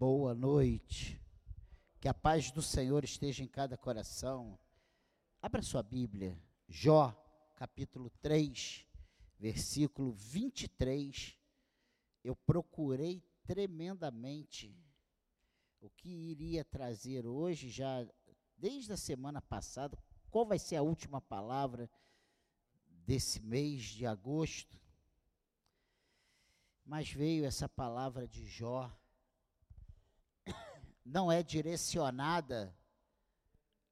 Boa noite. Que a paz do Senhor esteja em cada coração. Abra sua Bíblia, Jó, capítulo 3, versículo 23. Eu procurei tremendamente o que iria trazer hoje, já desde a semana passada, qual vai ser a última palavra desse mês de agosto. Mas veio essa palavra de Jó não é direcionada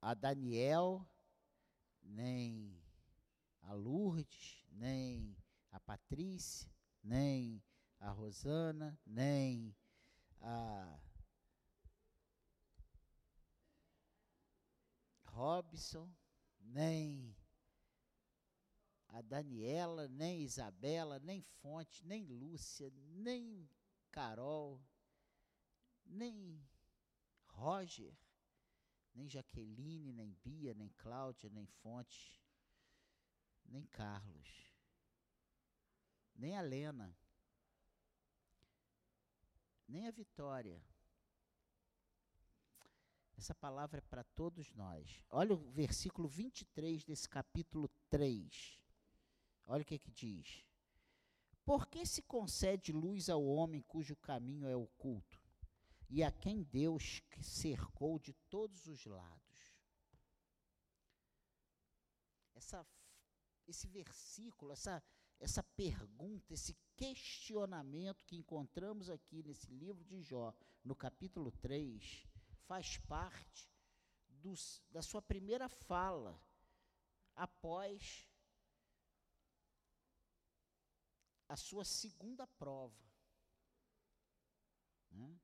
a Daniel, nem a Lourdes, nem a Patrícia, nem a Rosana, nem a Robson, nem a Daniela, nem Isabela, nem Fonte, nem Lúcia, nem Carol, nem Roger, nem Jaqueline, nem Bia, nem Cláudia, nem Fonte, nem Carlos, nem a Lena, nem a Vitória. Essa palavra é para todos nós. Olha o versículo 23 desse capítulo 3. Olha o que, que diz. Por que se concede luz ao homem cujo caminho é oculto? E a quem Deus cercou de todos os lados. Essa, esse versículo, essa, essa pergunta, esse questionamento que encontramos aqui nesse livro de Jó, no capítulo 3, faz parte da sua primeira fala após a sua segunda prova. Né?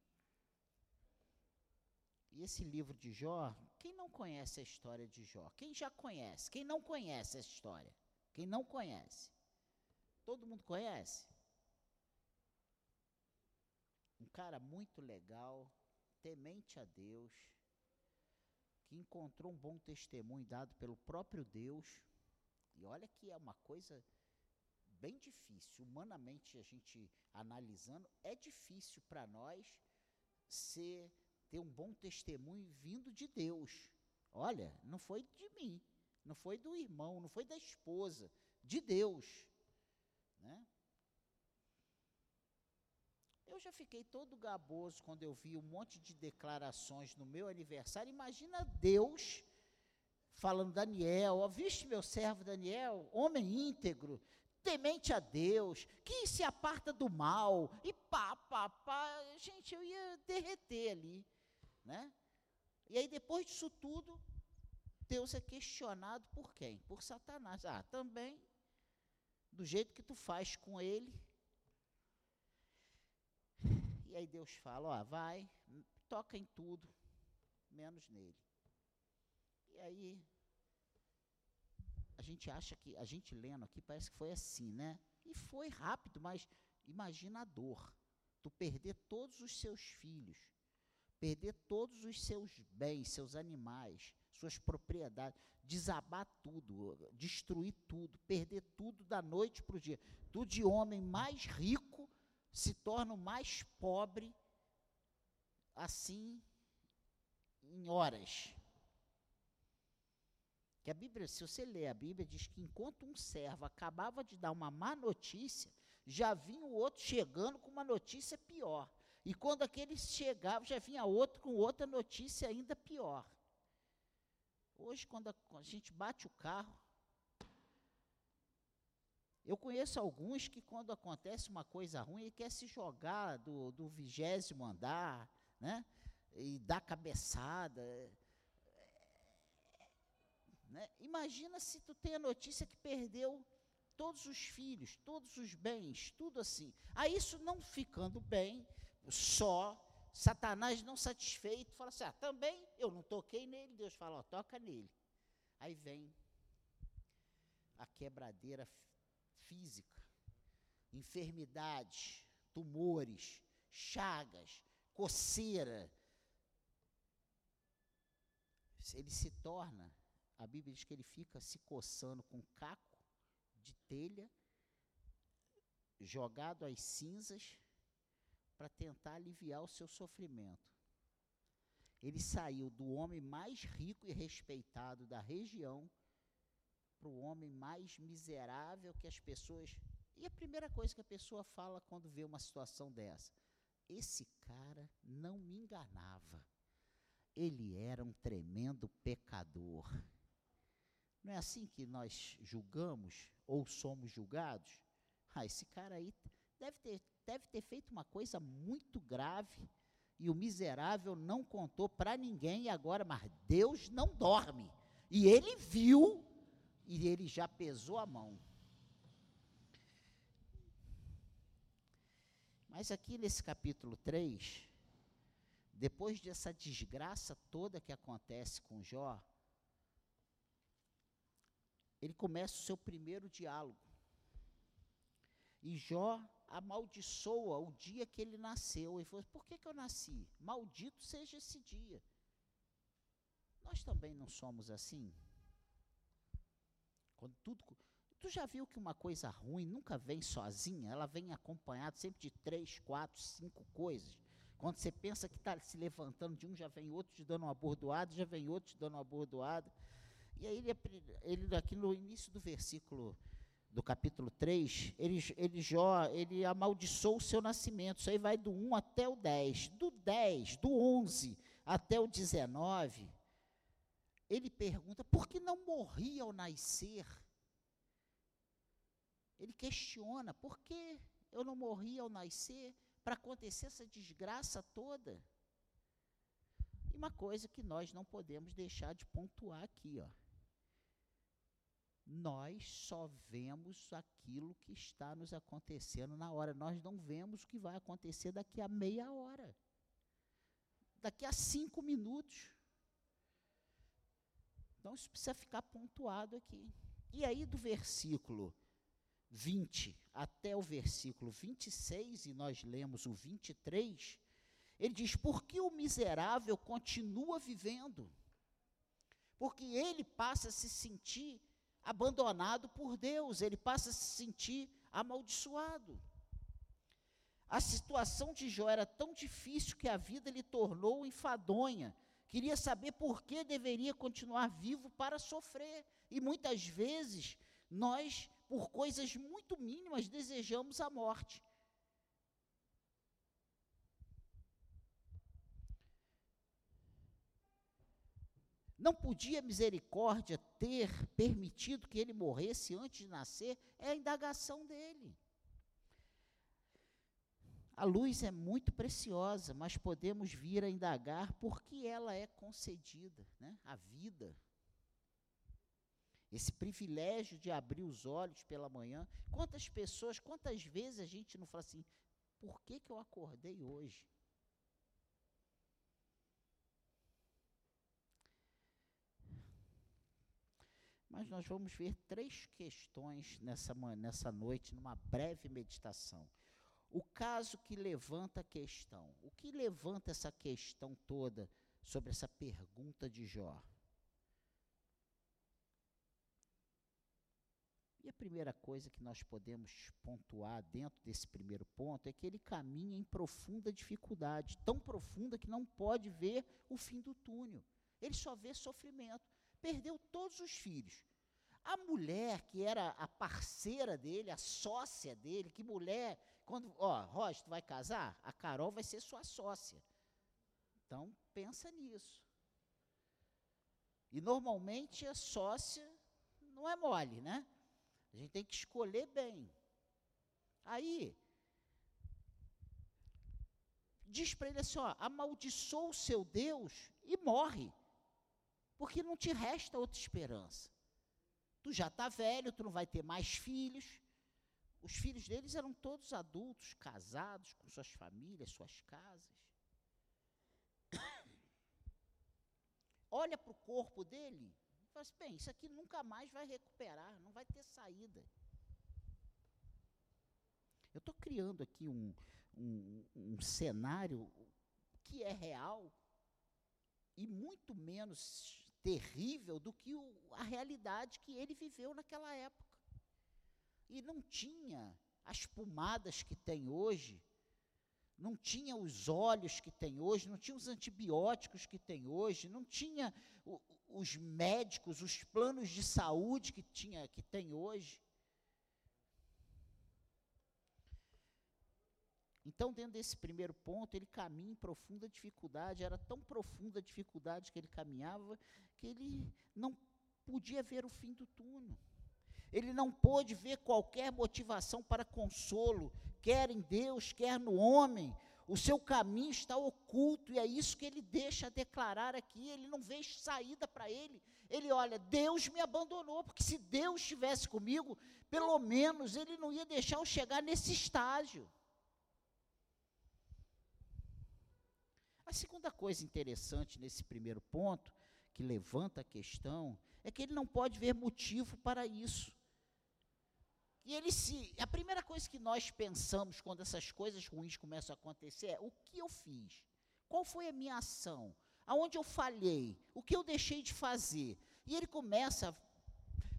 E esse livro de Jó, quem não conhece a história de Jó? Quem já conhece? Quem não conhece essa história? Quem não conhece? Todo mundo conhece? Um cara muito legal, temente a Deus, que encontrou um bom testemunho dado pelo próprio Deus. E olha que é uma coisa bem difícil, humanamente a gente analisando, é difícil para nós ser ter um bom testemunho vindo de Deus. Olha, não foi de mim, não foi do irmão, não foi da esposa, de Deus. Né? Eu já fiquei todo gaboso quando eu vi um monte de declarações no meu aniversário. Imagina Deus falando, Daniel, ó, viste meu servo Daniel, homem íntegro, temente a Deus, que se aparta do mal, e pá, pá, pá. Gente, eu ia derreter ali. Né? E aí, depois disso tudo, Deus é questionado por quem? Por Satanás. Ah, também, do jeito que tu faz com ele. E aí Deus fala, ó, vai, toca em tudo, menos nele. E aí, a gente acha que, a gente lendo aqui, parece que foi assim, né? E foi rápido, mas imagina a dor. Tu perder todos os seus filhos, perder todos os seus bens, seus animais, suas propriedades, desabar tudo, destruir tudo, perder tudo da noite para o dia. Tu de homem mais rico se torna o mais pobre assim em horas. Que a Bíblia, se você ler a Bíblia, diz que enquanto um servo acabava de dar uma má notícia, já vinha o outro chegando com uma notícia pior. E quando aquele chegava, já vinha outro com outra notícia ainda pior. Hoje, quando a, a gente bate o carro, eu conheço alguns que, quando acontece uma coisa ruim, ele quer se jogar do, do vigésimo andar, né? E dar cabeçada. Né? Imagina se tu tem a notícia que perdeu todos os filhos, todos os bens, tudo assim. Aí isso não ficando bem, só, Satanás não satisfeito, fala assim: ah, também eu não toquei nele. Deus fala: ó, toca nele. Aí vem a quebradeira física, enfermidades, tumores, chagas, coceira. Ele se torna, a Bíblia diz que ele fica se coçando com caco de telha, jogado às cinzas, para tentar aliviar o seu sofrimento. Ele saiu do homem mais rico e respeitado da região para o homem mais miserável que as pessoas. E a primeira coisa que a pessoa fala quando vê uma situação dessa: esse cara não me enganava. Ele era um tremendo pecador. Não é assim que nós julgamos ou somos julgados? Ah, esse cara aí deve ter, deve ter feito uma coisa muito grave e o miserável não contou para ninguém agora, mas Deus não dorme. E ele viu e ele já pesou a mão. Mas aqui nesse capítulo 3, depois dessa desgraça toda que acontece com Jó, ele começa o seu primeiro diálogo. E Jó amaldiçoa o dia que ele nasceu. Ele falou: Por que, que eu nasci? Maldito seja esse dia. Nós também não somos assim? Quando tudo. Tu já viu que uma coisa ruim nunca vem sozinha? Ela vem acompanhada sempre de três, quatro, cinco coisas. Quando você pensa que está se levantando de um, já vem outro te dando uma bordoada, já vem outro te dando uma bordoada. E aí, ele, ele aqui no início do versículo do capítulo 3, ele, ele, Jó, ele amaldiçoou o seu nascimento. Isso aí vai do 1 até o 10. Do 10, do 11 até o 19, ele pergunta: por que não morri ao nascer? Ele questiona: por que eu não morri ao nascer para acontecer essa desgraça toda? E uma coisa que nós não podemos deixar de pontuar aqui, ó nós só vemos aquilo que está nos acontecendo na hora. Nós não vemos o que vai acontecer daqui a meia hora, daqui a cinco minutos. Então isso precisa ficar pontuado aqui. E aí, do versículo 20 até o versículo 26, e nós lemos o 23, ele diz: Por que o miserável continua vivendo? Porque ele passa a se sentir abandonado por Deus, ele passa a se sentir amaldiçoado. A situação de Jó era tão difícil que a vida lhe tornou enfadonha. Queria saber por que deveria continuar vivo para sofrer. E muitas vezes nós, por coisas muito mínimas, desejamos a morte. Não podia misericórdia ter permitido que ele morresse antes de nascer? É a indagação dele. A luz é muito preciosa, mas podemos vir a indagar por que ela é concedida, né? a vida. Esse privilégio de abrir os olhos pela manhã. Quantas pessoas, quantas vezes a gente não fala assim, por que, que eu acordei hoje? Mas nós vamos ver três questões nessa, nessa noite, numa breve meditação. O caso que levanta a questão. O que levanta essa questão toda sobre essa pergunta de Jó? E a primeira coisa que nós podemos pontuar dentro desse primeiro ponto é que ele caminha em profunda dificuldade, tão profunda que não pode ver o fim do túnel. Ele só vê sofrimento perdeu todos os filhos. A mulher que era a parceira dele, a sócia dele, que mulher, quando, ó, Roger, tu vai casar? A Carol vai ser sua sócia. Então, pensa nisso. E normalmente a sócia não é mole, né? A gente tem que escolher bem. Aí, diz para ele assim: ó, amaldiçoa o seu Deus e morre porque não te resta outra esperança. Tu já está velho, tu não vai ter mais filhos. Os filhos deles eram todos adultos, casados, com suas famílias, suas casas. Olha para o corpo dele e fala assim, bem, isso aqui nunca mais vai recuperar, não vai ter saída. Eu estou criando aqui um, um, um cenário que é real e muito menos terrível do que o, a realidade que ele viveu naquela época. E não tinha as pomadas que tem hoje, não tinha os olhos que tem hoje, não tinha os antibióticos que tem hoje, não tinha o, os médicos, os planos de saúde que, tinha, que tem hoje. Então, dentro desse primeiro ponto, ele caminha em profunda dificuldade, era tão profunda a dificuldade que ele caminhava, que ele não podia ver o fim do túnel. Ele não pôde ver qualquer motivação para consolo, quer em Deus, quer no homem. O seu caminho está oculto e é isso que ele deixa declarar aqui. Ele não vê saída para ele. Ele olha, Deus me abandonou, porque se Deus estivesse comigo, pelo menos ele não ia deixar eu chegar nesse estágio. A segunda coisa interessante nesse primeiro ponto, que levanta a questão, é que ele não pode ver motivo para isso. E ele se. A primeira coisa que nós pensamos quando essas coisas ruins começam a acontecer é: o que eu fiz? Qual foi a minha ação? Aonde eu falhei? O que eu deixei de fazer? E ele começa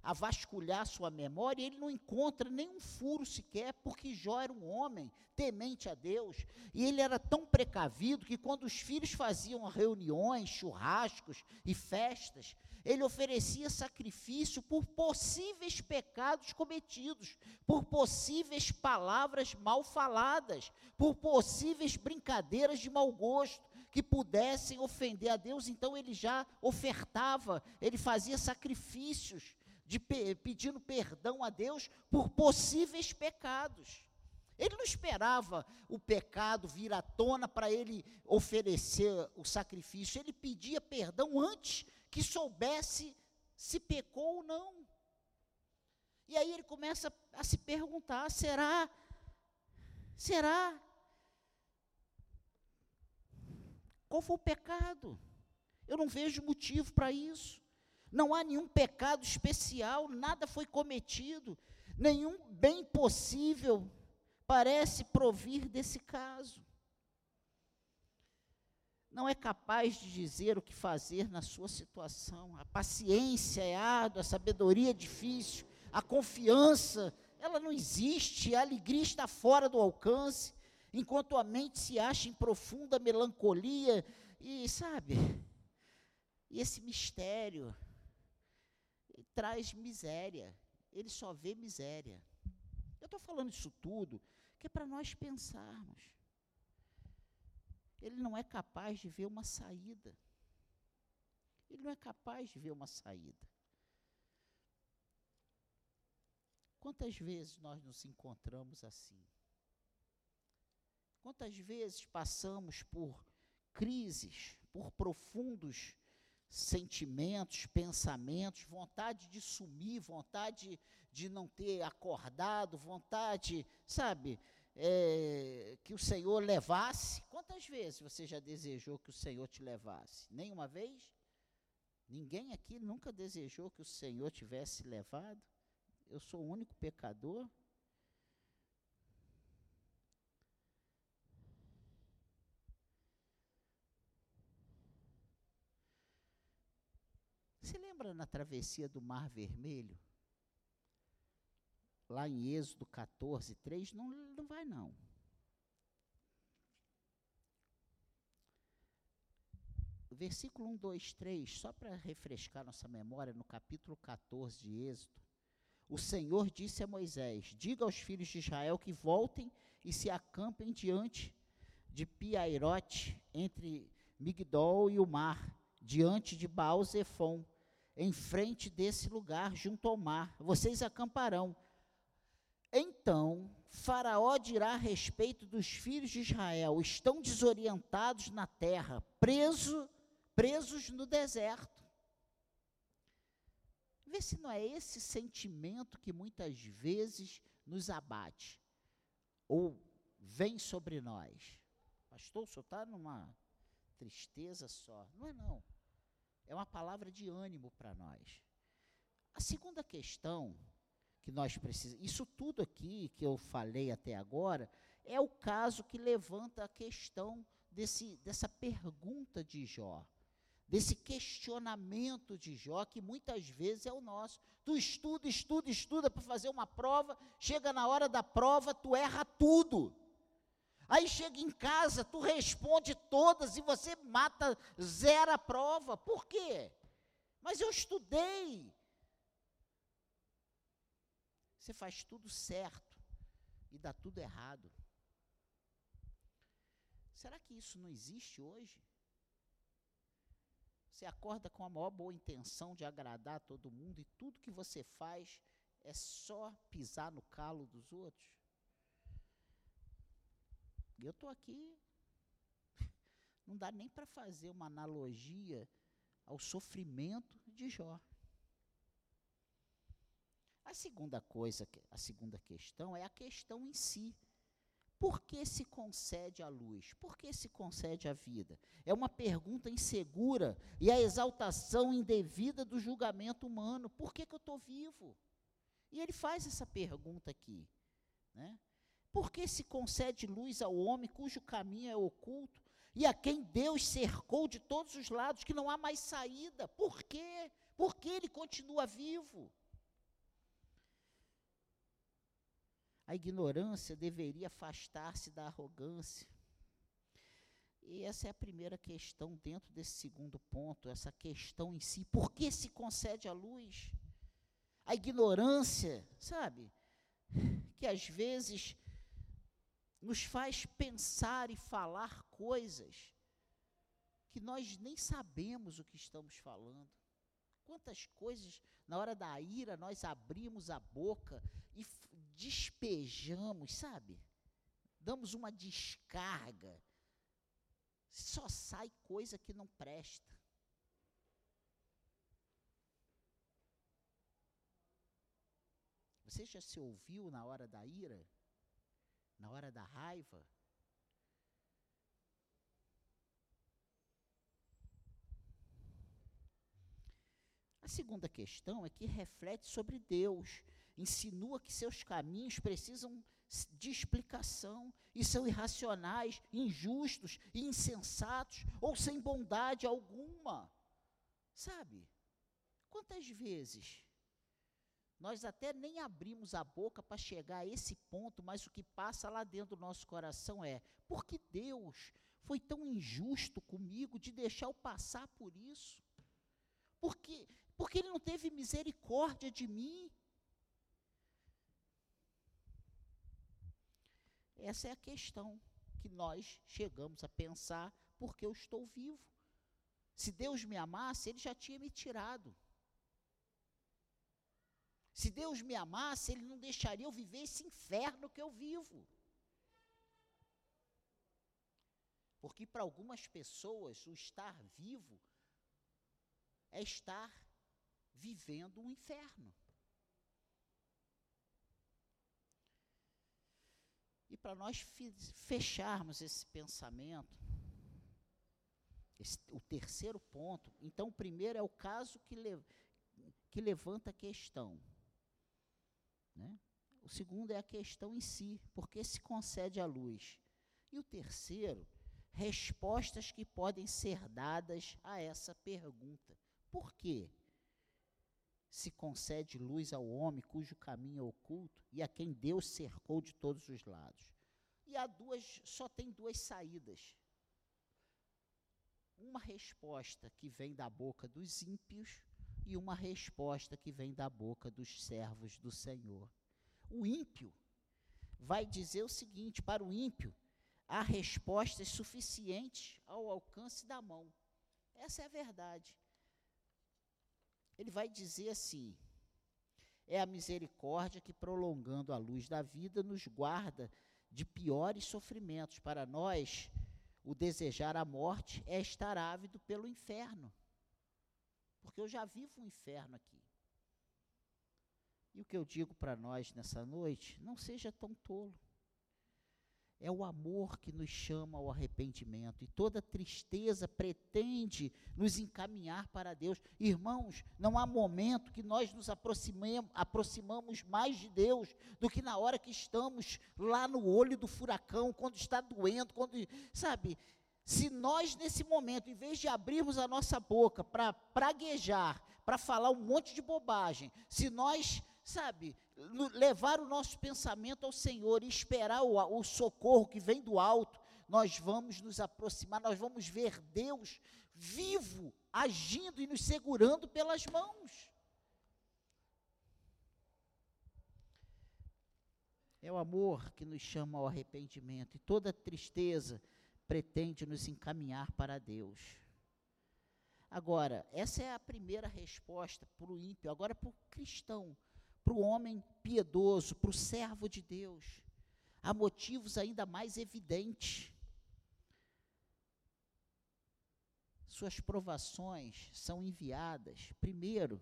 a vasculhar sua memória, ele não encontra nenhum furo sequer, porque Jó era um homem temente a Deus, e ele era tão precavido que quando os filhos faziam reuniões, churrascos e festas, ele oferecia sacrifício por possíveis pecados cometidos, por possíveis palavras mal faladas, por possíveis brincadeiras de mau gosto que pudessem ofender a Deus, então ele já ofertava, ele fazia sacrifícios de pedindo perdão a Deus por possíveis pecados. Ele não esperava o pecado vir à tona para ele oferecer o sacrifício, ele pedia perdão antes que soubesse se pecou ou não. E aí ele começa a se perguntar: será? Será? Qual foi o pecado? Eu não vejo motivo para isso não há nenhum pecado especial, nada foi cometido, nenhum bem possível parece provir desse caso. Não é capaz de dizer o que fazer na sua situação. A paciência é árdua, a sabedoria é difícil, a confiança, ela não existe, a alegria está fora do alcance, enquanto a mente se acha em profunda melancolia e, sabe, e esse mistério traz miséria. Ele só vê miséria. Eu estou falando isso tudo que é para nós pensarmos. Ele não é capaz de ver uma saída. Ele não é capaz de ver uma saída. Quantas vezes nós nos encontramos assim? Quantas vezes passamos por crises, por profundos sentimentos, pensamentos, vontade de sumir, vontade de não ter acordado, vontade, sabe, é, que o Senhor levasse. Quantas vezes você já desejou que o Senhor te levasse? Nenhuma vez? Ninguém aqui nunca desejou que o Senhor tivesse levado? Eu sou o único pecador? Você lembra na travessia do Mar Vermelho? Lá em Êxodo 14, 3, não, não vai não. Versículo 1, 2, 3, só para refrescar nossa memória, no capítulo 14 de Êxodo, o Senhor disse a Moisés: Diga aos filhos de Israel que voltem e se acampem diante de Piairote, entre Migdol e o mar, diante de Baal-Zephon, em frente desse lugar, junto ao mar. Vocês acamparão. Então, Faraó dirá a respeito dos filhos de Israel: estão desorientados na terra, preso, presos no deserto. Vê se não é esse sentimento que muitas vezes nos abate, ou vem sobre nós. Pastor, o senhor está numa tristeza só. Não é não é uma palavra de ânimo para nós. A segunda questão que nós precisamos, isso tudo aqui que eu falei até agora, é o caso que levanta a questão desse, dessa pergunta de Jó, desse questionamento de Jó, que muitas vezes é o nosso. Tu estuda, estuda, estuda para fazer uma prova, chega na hora da prova, tu erra tudo. Aí chega em casa, tu responde todas e você mata, zero a prova. Por quê? Mas eu estudei. Você faz tudo certo e dá tudo errado. Será que isso não existe hoje? Você acorda com a maior boa intenção de agradar todo mundo e tudo que você faz é só pisar no calo dos outros? Eu estou aqui, não dá nem para fazer uma analogia ao sofrimento de Jó. A segunda coisa, a segunda questão é a questão em si. Por que se concede a luz? Por que se concede a vida? É uma pergunta insegura e a exaltação indevida do julgamento humano. Por que, que eu estou vivo? E ele faz essa pergunta aqui. Né? Por que se concede luz ao homem cujo caminho é oculto e a quem Deus cercou de todos os lados, que não há mais saída? Por quê? Por que ele continua vivo? A ignorância deveria afastar-se da arrogância. E essa é a primeira questão dentro desse segundo ponto, essa questão em si. Por que se concede a luz? A ignorância, sabe? Que às vezes nos faz pensar e falar coisas que nós nem sabemos o que estamos falando. Quantas coisas, na hora da ira, nós abrimos a boca e despejamos, sabe? Damos uma descarga. Só sai coisa que não presta. Você já se ouviu na hora da ira? Na hora da raiva. A segunda questão é que reflete sobre Deus, insinua que seus caminhos precisam de explicação e são irracionais, injustos insensatos ou sem bondade alguma. Sabe? Quantas vezes nós até nem abrimos a boca para chegar a esse ponto, mas o que passa lá dentro do nosso coração é: por que Deus foi tão injusto comigo de deixar eu passar por isso? Porque, porque Ele não teve misericórdia de mim? Essa é a questão que nós chegamos a pensar, porque eu estou vivo. Se Deus me amasse, Ele já tinha me tirado. Se Deus me amasse, Ele não deixaria eu viver esse inferno que eu vivo. Porque para algumas pessoas, o estar vivo é estar vivendo um inferno. E para nós fecharmos esse pensamento, esse, o terceiro ponto, então o primeiro é o caso que, le, que levanta a questão. Né? O segundo é a questão em si, porque se concede a luz. E o terceiro, respostas que podem ser dadas a essa pergunta. Por quê? Se concede luz ao homem cujo caminho é oculto e a quem Deus cercou de todos os lados. E há duas, só tem duas saídas. Uma resposta que vem da boca dos ímpios e uma resposta que vem da boca dos servos do Senhor. O ímpio vai dizer o seguinte: para o ímpio, há respostas suficientes ao alcance da mão. Essa é a verdade. Ele vai dizer assim: é a misericórdia que, prolongando a luz da vida, nos guarda de piores sofrimentos. Para nós, o desejar a morte é estar ávido pelo inferno. Porque eu já vivo um inferno aqui. E o que eu digo para nós nessa noite, não seja tão tolo. É o amor que nos chama ao arrependimento. E toda tristeza pretende nos encaminhar para Deus. Irmãos, não há momento que nós nos aproximamos mais de Deus do que na hora que estamos lá no olho do furacão, quando está doendo, quando, sabe, se nós, nesse momento, em vez de abrirmos a nossa boca para praguejar, para falar um monte de bobagem, se nós sabe, levar o nosso pensamento ao Senhor e esperar o, o socorro que vem do alto, nós vamos nos aproximar, nós vamos ver Deus vivo, agindo e nos segurando pelas mãos. É o amor que nos chama ao arrependimento, e toda tristeza pretende nos encaminhar para Deus. Agora, essa é a primeira resposta para o ímpio, agora para o cristão, para o homem piedoso, para o servo de Deus. Há motivos ainda mais evidentes. Suas provações são enviadas, primeiro,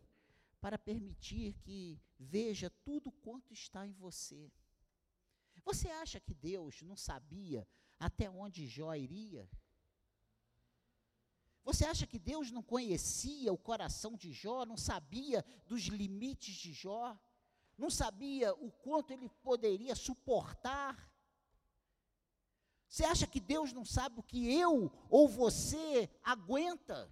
para permitir que veja tudo quanto está em você. Você acha que Deus não sabia até onde Jó iria? Você acha que Deus não conhecia o coração de Jó, não sabia dos limites de Jó, não sabia o quanto ele poderia suportar? Você acha que Deus não sabe o que eu ou você aguenta?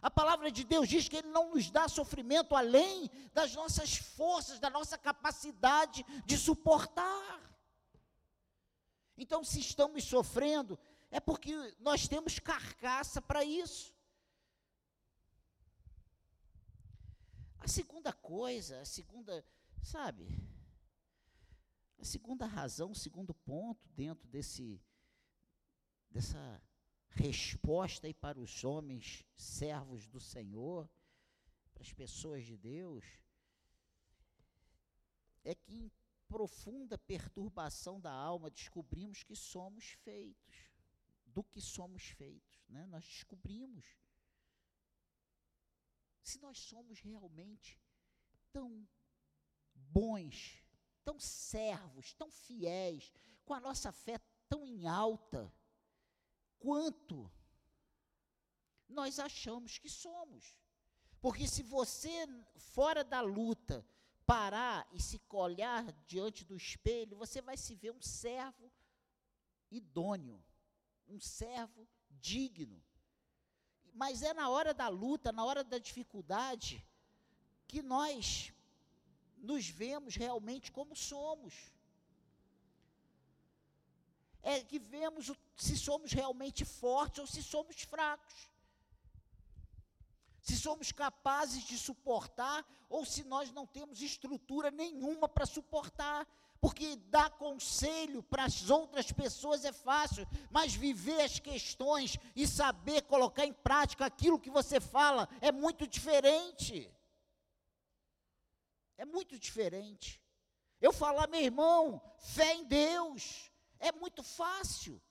A palavra de Deus diz que Ele não nos dá sofrimento além das nossas forças, da nossa capacidade de suportar. Então, se estamos sofrendo, é porque nós temos carcaça para isso. A segunda coisa, a segunda, sabe? A segunda razão, o segundo ponto dentro desse dessa resposta aí para os homens servos do Senhor, para as pessoas de Deus, é que profunda perturbação da alma, descobrimos que somos feitos. Do que somos feitos, né? Nós descobrimos. Se nós somos realmente tão bons, tão servos, tão fiéis, com a nossa fé tão em alta, quanto nós achamos que somos. Porque se você, fora da luta, parar e se colhar diante do espelho, você vai se ver um servo idôneo, um servo digno. Mas é na hora da luta, na hora da dificuldade, que nós nos vemos realmente como somos. É que vemos se somos realmente fortes ou se somos fracos se somos capazes de suportar ou se nós não temos estrutura nenhuma para suportar. Porque dar conselho para as outras pessoas é fácil, mas viver as questões e saber colocar em prática aquilo que você fala é muito diferente. É muito diferente. Eu falar, meu irmão, fé em Deus, é muito fácil,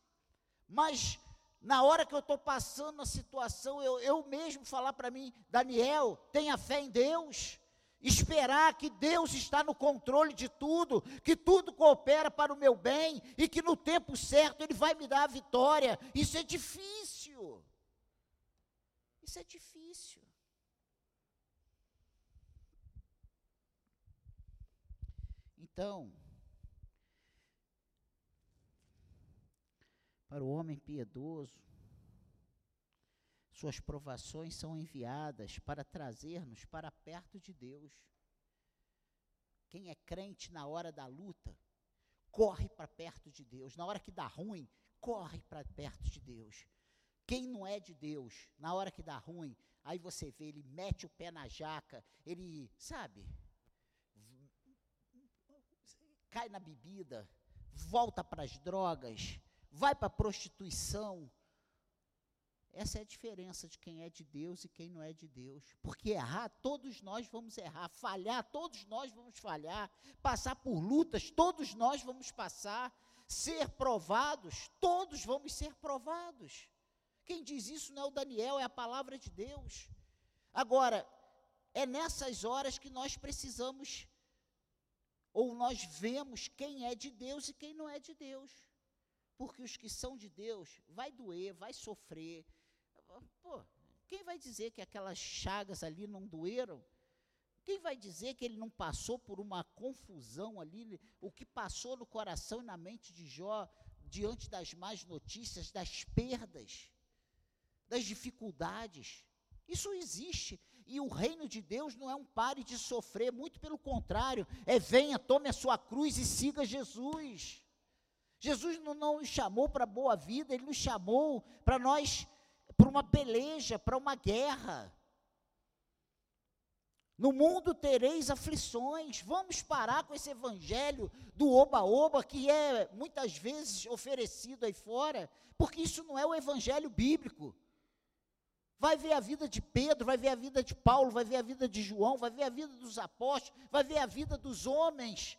mas na hora que eu estou passando a situação, eu, eu mesmo falar para mim, Daniel, tenha fé em Deus, esperar que Deus está no controle de tudo, que tudo coopera para o meu bem e que no tempo certo Ele vai me dar a vitória. Isso é difícil. Isso é difícil. Então, para o homem piedoso. Suas provações são enviadas para trazer-nos para perto de Deus. Quem é crente na hora da luta, corre para perto de Deus. Na hora que dá ruim, corre para perto de Deus. Quem não é de Deus, na hora que dá ruim, aí você vê, ele mete o pé na jaca, ele, sabe, cai na bebida, volta para as drogas, vai para a prostituição. Essa é a diferença de quem é de Deus e quem não é de Deus. Porque errar, todos nós vamos errar. Falhar, todos nós vamos falhar. Passar por lutas, todos nós vamos passar. Ser provados, todos vamos ser provados. Quem diz isso não é o Daniel, é a palavra de Deus. Agora, é nessas horas que nós precisamos, ou nós vemos quem é de Deus e quem não é de Deus. Porque os que são de Deus, vai doer, vai sofrer. Pô, quem vai dizer que aquelas chagas ali não doeram? Quem vai dizer que ele não passou por uma confusão ali, o que passou no coração e na mente de Jó diante das más notícias, das perdas, das dificuldades? Isso existe. E o reino de Deus não é um pare de sofrer, muito pelo contrário, é venha, tome a sua cruz e siga Jesus. Jesus não, nos chamou para boa vida, ele nos chamou para nós, para uma peleja, para uma guerra. No mundo tereis aflições. Vamos parar com esse evangelho do oba-oba que é muitas vezes oferecido aí fora, porque isso não é o evangelho bíblico. Vai ver a vida de Pedro, vai ver a vida de Paulo, vai ver a vida de João, vai ver a vida dos apóstolos, vai ver a vida dos homens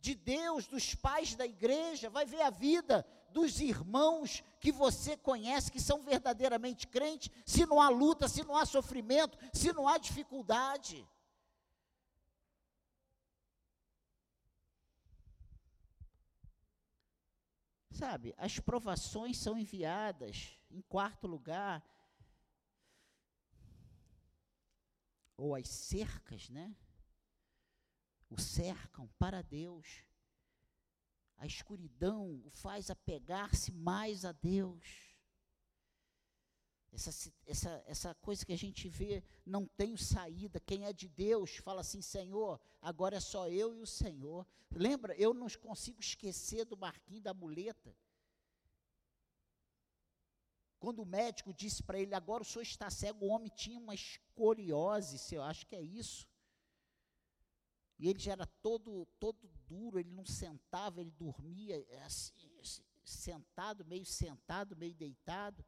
de Deus, dos pais da igreja, vai ver a vida dos irmãos que você conhece, que são verdadeiramente crentes, se não há luta, se não há sofrimento, se não há dificuldade. Sabe, as provações são enviadas, em quarto lugar, ou as cercas, né? O cercam para Deus. A escuridão o faz apegar-se mais a Deus. Essa, essa, essa coisa que a gente vê, não tem saída. Quem é de Deus fala assim: Senhor, agora é só eu e o Senhor. Lembra, eu não consigo esquecer do barquinho da muleta. Quando o médico disse para ele, agora o senhor está cego, o homem tinha uma escoliose, eu acho que é isso. E ele já era todo, todo duro, ele não sentava, ele dormia assim, sentado, meio sentado, meio deitado.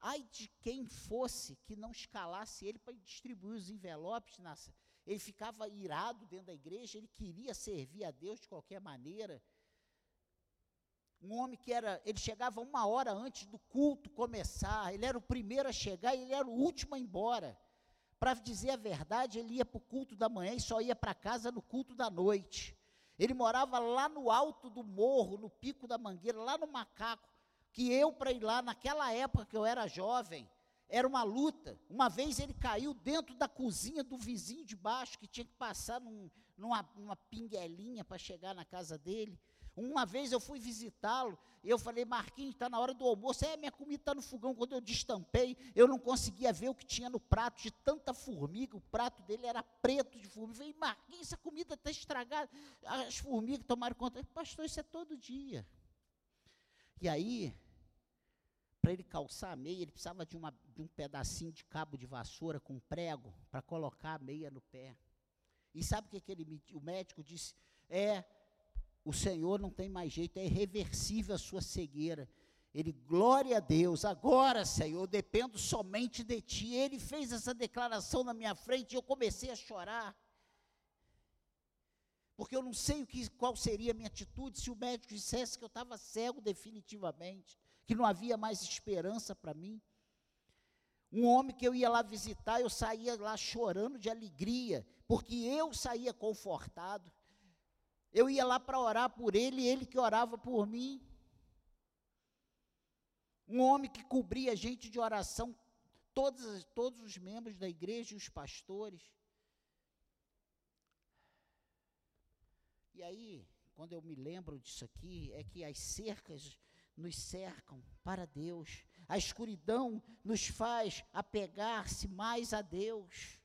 Ai de quem fosse que não escalasse ele para distribuir os envelopes. Na, ele ficava irado dentro da igreja, ele queria servir a Deus de qualquer maneira. Um homem que era, ele chegava uma hora antes do culto começar, ele era o primeiro a chegar e ele era o último a ir embora. Para dizer a verdade, ele ia para o culto da manhã e só ia para casa no culto da noite. Ele morava lá no alto do morro, no pico da mangueira, lá no macaco, que eu, para ir lá, naquela época que eu era jovem, era uma luta. Uma vez ele caiu dentro da cozinha do vizinho de baixo, que tinha que passar num, numa, numa pinguelinha para chegar na casa dele. Uma vez eu fui visitá-lo, e eu falei, Marquinhos, está na hora do almoço. É, minha comida está no fogão. Quando eu destampei, eu não conseguia ver o que tinha no prato, de tanta formiga. O prato dele era preto de formiga. Eu falei, Marquinhos, essa comida está estragada. As formigas tomaram conta. Falei, Pastor, isso é todo dia. E aí, para ele calçar a meia, ele precisava de, uma, de um pedacinho de cabo de vassoura com prego para colocar a meia no pé. E sabe o que, que ele, o médico disse? É, o Senhor não tem mais jeito, é irreversível a sua cegueira. Ele, glória a Deus, agora, Senhor, dependo somente de Ti. Ele fez essa declaração na minha frente e eu comecei a chorar. Porque eu não sei o que, qual seria a minha atitude se o médico dissesse que eu estava cego definitivamente, que não havia mais esperança para mim. Um homem que eu ia lá visitar, eu saía lá chorando de alegria, porque eu saía confortado. Eu ia lá para orar por ele, ele que orava por mim. Um homem que cobria a gente de oração, todos, todos os membros da igreja e os pastores. E aí, quando eu me lembro disso aqui, é que as cercas nos cercam para Deus. A escuridão nos faz apegar-se mais a Deus.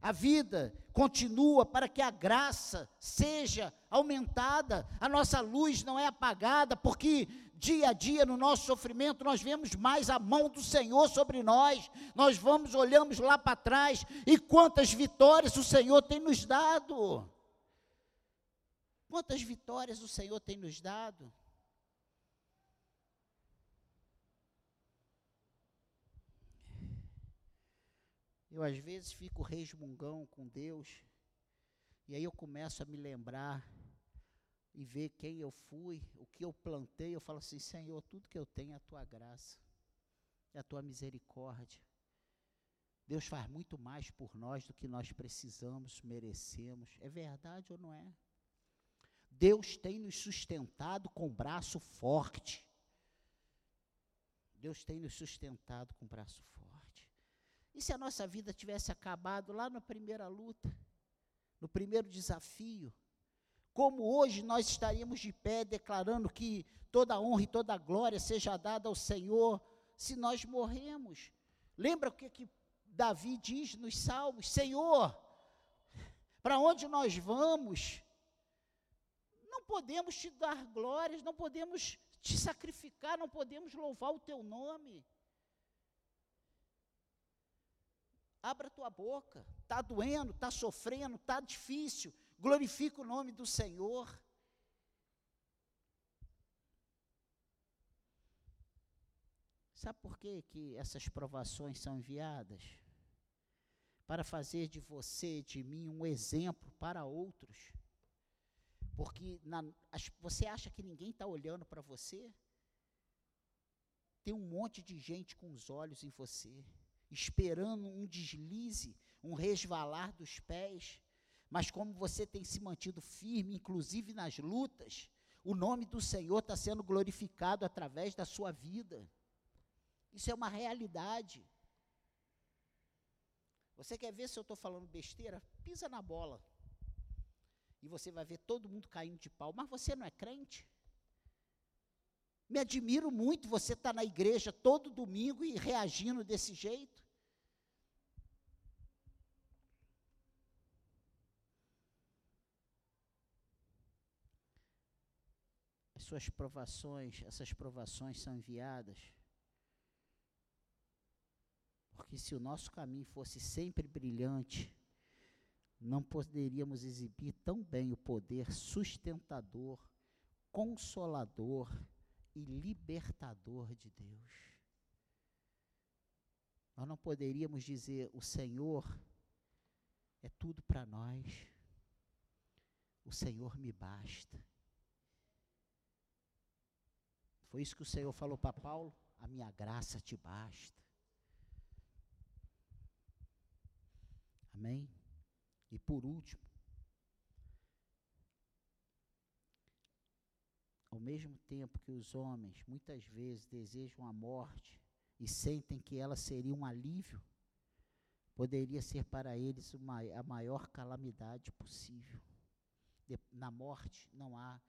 A vida continua para que a graça seja aumentada, a nossa luz não é apagada, porque dia a dia no nosso sofrimento nós vemos mais a mão do Senhor sobre nós, nós vamos, olhamos lá para trás e quantas vitórias o Senhor tem nos dado. Quantas vitórias o Senhor tem nos dado? Eu às vezes fico resmungão com Deus, e aí eu começo a me lembrar e ver quem eu fui, o que eu plantei, eu falo assim, Senhor, tudo que eu tenho é a tua graça, é a tua misericórdia. Deus faz muito mais por nós do que nós precisamos, merecemos. É verdade ou não é? Deus tem nos sustentado com braço forte. Deus tem nos sustentado com braço forte. E se a nossa vida tivesse acabado lá na primeira luta, no primeiro desafio? Como hoje nós estaríamos de pé declarando que toda honra e toda glória seja dada ao Senhor se nós morremos? Lembra o que, que Davi diz nos Salmos: Senhor, para onde nós vamos? Não podemos te dar glórias, não podemos te sacrificar, não podemos louvar o teu nome. Abra tua boca, está doendo, está sofrendo, está difícil, glorifica o nome do Senhor. Sabe por que, que essas provações são enviadas? Para fazer de você, de mim, um exemplo para outros. Porque na, você acha que ninguém está olhando para você? Tem um monte de gente com os olhos em você, esperando um deslize, um resvalar dos pés. Mas como você tem se mantido firme, inclusive nas lutas, o nome do Senhor está sendo glorificado através da sua vida. Isso é uma realidade. Você quer ver se eu estou falando besteira? Pisa na bola. E você vai ver todo mundo caindo de pau. Mas você não é crente? Me admiro muito você estar tá na igreja todo domingo e reagindo desse jeito. As suas provações, essas provações são enviadas porque se o nosso caminho fosse sempre brilhante, não poderíamos exibir tão bem o poder sustentador, consolador e libertador de Deus. Nós não poderíamos dizer: o Senhor é tudo para nós, o Senhor me basta. Foi isso que o Senhor falou para Paulo: a minha graça te basta. Amém? E por último, ao mesmo tempo que os homens muitas vezes desejam a morte e sentem que ela seria um alívio, poderia ser para eles uma, a maior calamidade possível. De, na morte não há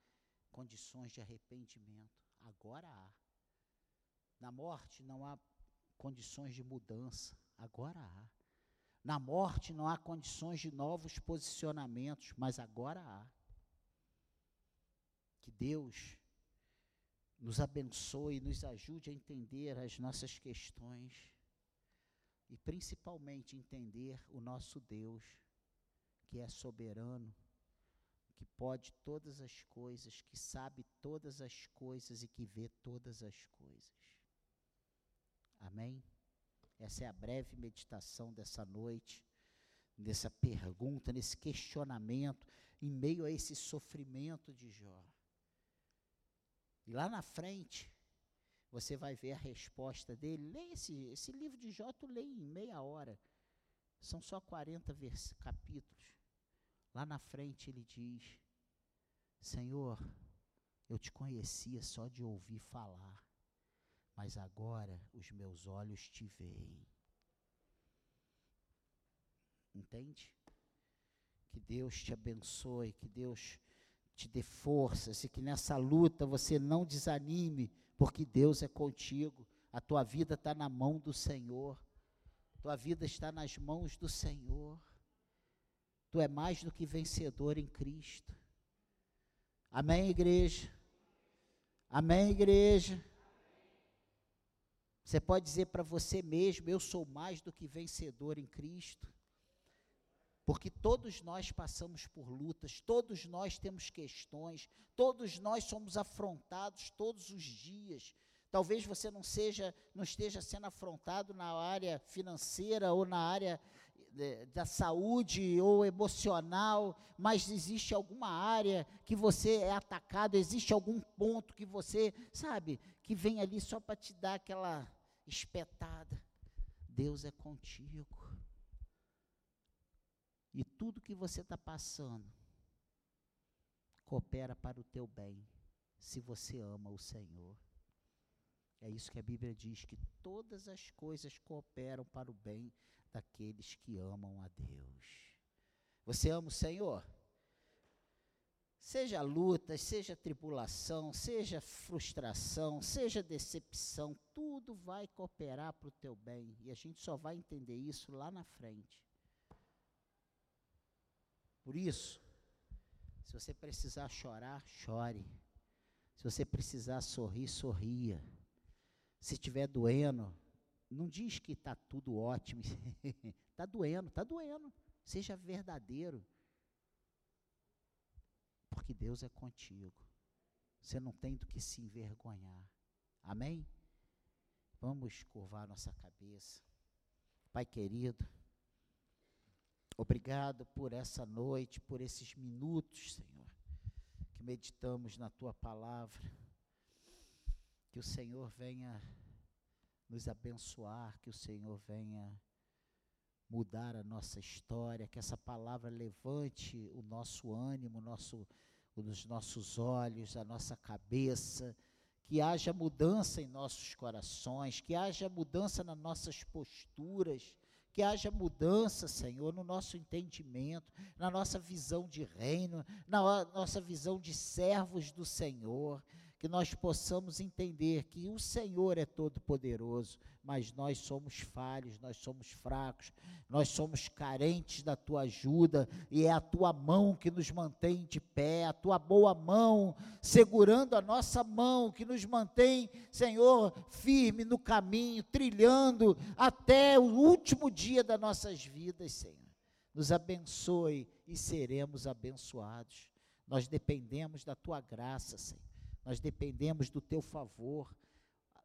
condições de arrependimento, agora há. Na morte não há condições de mudança, agora há. Na morte não há condições de novos posicionamentos, mas agora há. Que Deus nos abençoe nos ajude a entender as nossas questões e principalmente entender o nosso Deus, que é soberano, que pode todas as coisas, que sabe todas as coisas e que vê todas as coisas. Amém? Essa é a breve meditação dessa noite, nessa pergunta, nesse questionamento, em meio a esse sofrimento de Jó. E lá na frente, você vai ver a resposta dele. Lê esse, esse livro de Jó, tu lê em meia hora. São só 40 capítulos. Lá na frente ele diz: Senhor, eu te conhecia só de ouvir falar mas agora os meus olhos te veem. Entende? Que Deus te abençoe, que Deus te dê forças e que nessa luta você não desanime, porque Deus é contigo. A tua vida está na mão do Senhor. Tua vida está nas mãos do Senhor. Tu é mais do que vencedor em Cristo. Amém, igreja? Amém, igreja? Você pode dizer para você mesmo: Eu sou mais do que vencedor em Cristo. Porque todos nós passamos por lutas, todos nós temos questões, todos nós somos afrontados todos os dias. Talvez você não seja, não esteja sendo afrontado na área financeira ou na área eh, da saúde ou emocional, mas existe alguma área que você é atacado, existe algum ponto que você, sabe, que vem ali só para te dar aquela espetada. Deus é contigo. E tudo que você está passando coopera para o teu bem, se você ama o Senhor. É isso que a Bíblia diz: que todas as coisas cooperam para o bem daqueles que amam a Deus. Você ama o Senhor? Seja luta, seja tribulação, seja frustração, seja decepção, tudo vai cooperar para o teu bem. E a gente só vai entender isso lá na frente. Por isso, se você precisar chorar, chore. Se você precisar sorrir, sorria. Se estiver doendo, não diz que está tudo ótimo. Está doendo, está doendo. Seja verdadeiro. Porque Deus é contigo. Você não tem do que se envergonhar. Amém? Vamos curvar nossa cabeça. Pai querido, obrigado por essa noite, por esses minutos, Senhor, que meditamos na tua palavra. Que o Senhor venha nos abençoar, que o Senhor venha mudar a nossa história, que essa palavra levante o nosso ânimo, nosso, os nossos olhos, a nossa cabeça, que haja mudança em nossos corações, que haja mudança nas nossas posturas, que haja mudança, Senhor, no nosso entendimento, na nossa visão de reino, na nossa visão de servos do Senhor, que nós possamos entender que o Senhor é todo-poderoso, mas nós somos falhos, nós somos fracos, nós somos carentes da tua ajuda, e é a tua mão que nos mantém de pé, a tua boa mão segurando a nossa mão, que nos mantém, Senhor, firme no caminho, trilhando até o último dia das nossas vidas, Senhor. Nos abençoe e seremos abençoados. Nós dependemos da tua graça, Senhor. Nós dependemos do teu favor.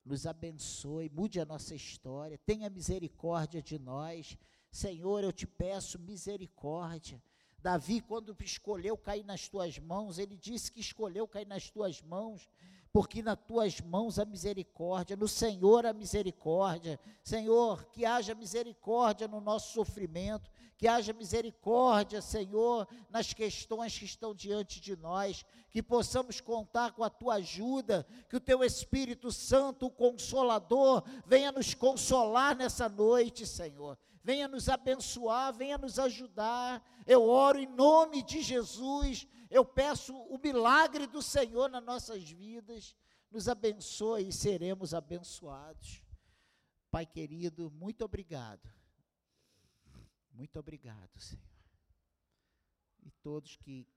Nos abençoe, mude a nossa história, tenha misericórdia de nós. Senhor, eu te peço misericórdia. Davi, quando escolheu cair nas tuas mãos, ele disse que escolheu cair nas tuas mãos, porque nas tuas mãos a misericórdia, no Senhor a misericórdia. Senhor, que haja misericórdia no nosso sofrimento, que haja misericórdia, Senhor, nas questões que estão diante de nós, que possamos contar com a tua ajuda, que o teu Espírito Santo, o Consolador, venha nos consolar nessa noite, Senhor. Venha nos abençoar, venha nos ajudar. Eu oro em nome de Jesus. Eu peço o milagre do Senhor nas nossas vidas. Nos abençoe e seremos abençoados. Pai querido, muito obrigado muito obrigado, Senhor. E todos que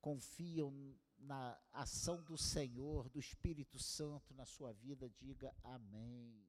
confiam na ação do Senhor, do Espírito Santo na sua vida, diga amém.